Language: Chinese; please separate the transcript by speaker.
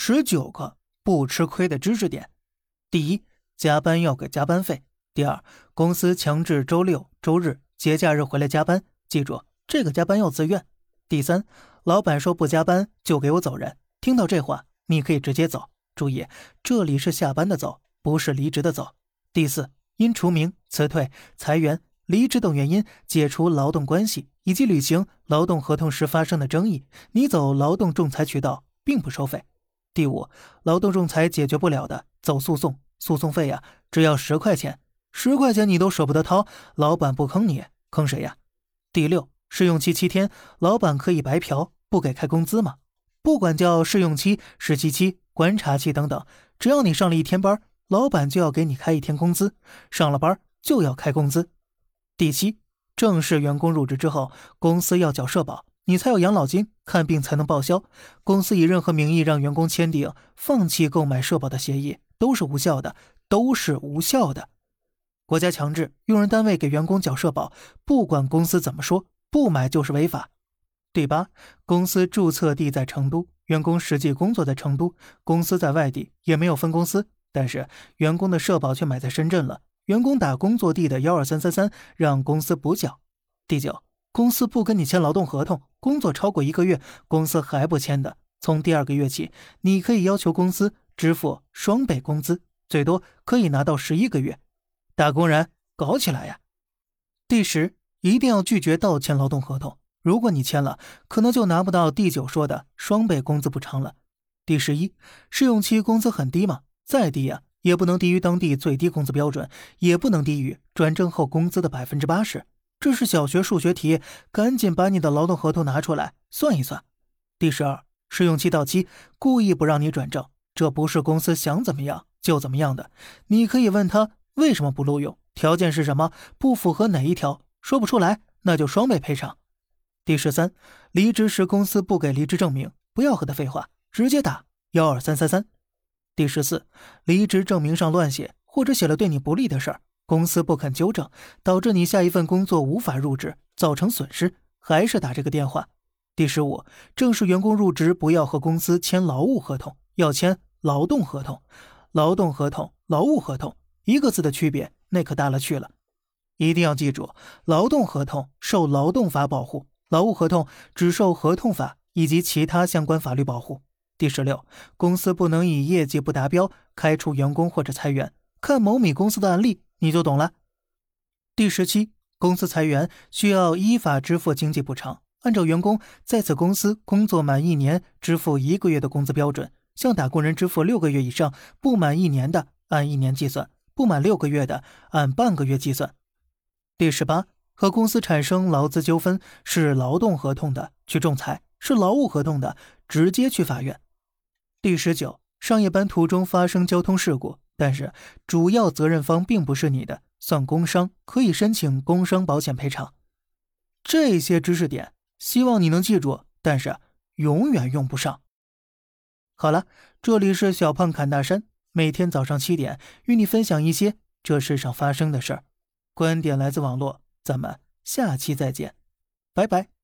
Speaker 1: 十九个不吃亏的知识点：第一，加班要给加班费；第二，公司强制周六、周日、节假日回来加班，记住这个加班要自愿；第三，老板说不加班就给我走人。听到这话，你可以直接走，注意这里是下班的走，不是离职的走。第四，因除名、辞退、裁员、离职等原因解除劳动关系以及履行劳动合同时发生的争议，你走劳动仲裁渠道，并不收费。第五，劳动仲裁解决不了的，走诉讼，诉讼费呀，只要十块钱，十块钱你都舍不得掏，老板不坑你，坑谁呀？第六，试用期七天，老板可以白嫖，不给开工资吗？不管叫试用期、实习期、观察期等等，只要你上了一天班，老板就要给你开一天工资，上了班就要开工资。第七，正式员工入职之后，公司要缴社保。你才有养老金，看病才能报销。公司以任何名义让员工签订放弃购买社保的协议，都是无效的，都是无效的。国家强制用人单位给员工缴社保，不管公司怎么说，不买就是违法。第八，公司注册地在成都，员工实际工作在成都，公司在外地，也没有分公司，但是员工的社保却买在深圳了。员工打工作地的幺二三三三，让公司补缴。第九。公司不跟你签劳动合同，工作超过一个月，公司还不签的，从第二个月起，你可以要求公司支付双倍工资，最多可以拿到十一个月。打工人搞起来呀！第十，一定要拒绝倒签劳动合同，如果你签了，可能就拿不到第九说的双倍工资补偿了。第十一，试用期工资很低吗？再低呀，也不能低于当地最低工资标准，也不能低于转正后工资的百分之八十。这是小学数学题，赶紧把你的劳动合同拿出来算一算。第十二，试用期到期，故意不让你转正，这不是公司想怎么样就怎么样的。你可以问他为什么不录用，条件是什么，不符合哪一条，说不出来那就双倍赔偿。第十三，离职时公司不给离职证明，不要和他废话，直接打幺二三三三。第十四，离职证明上乱写，或者写了对你不利的事儿。公司不肯纠正，导致你下一份工作无法入职，造成损失，还是打这个电话。第十五，正式员工入职不要和公司签劳务合同，要签劳动合同。劳动合同、劳务合同一个字的区别，那可大了去了。一定要记住，劳动合同受劳动法保护，劳务合同只受合同法以及其他相关法律保护。第十六，公司不能以业绩不达标开除员工或者裁员。看某米公司的案例。你就懂了。第十七，公司裁员需要依法支付经济补偿，按照员工在此公司工作满一年支付一个月的工资标准，向打工人支付六个月以上不满一年的按一年计算，不满六个月的按半个月计算。第十八，和公司产生劳资纠纷是劳动合同的去仲裁，是劳务合同的直接去法院。第十九，上夜班途中发生交通事故。但是主要责任方并不是你的，算工伤，可以申请工伤保险赔偿。这些知识点，希望你能记住，但是永远用不上。好了，这里是小胖侃大山，每天早上七点与你分享一些这世上发生的事儿，观点来自网络，咱们下期再见，拜拜。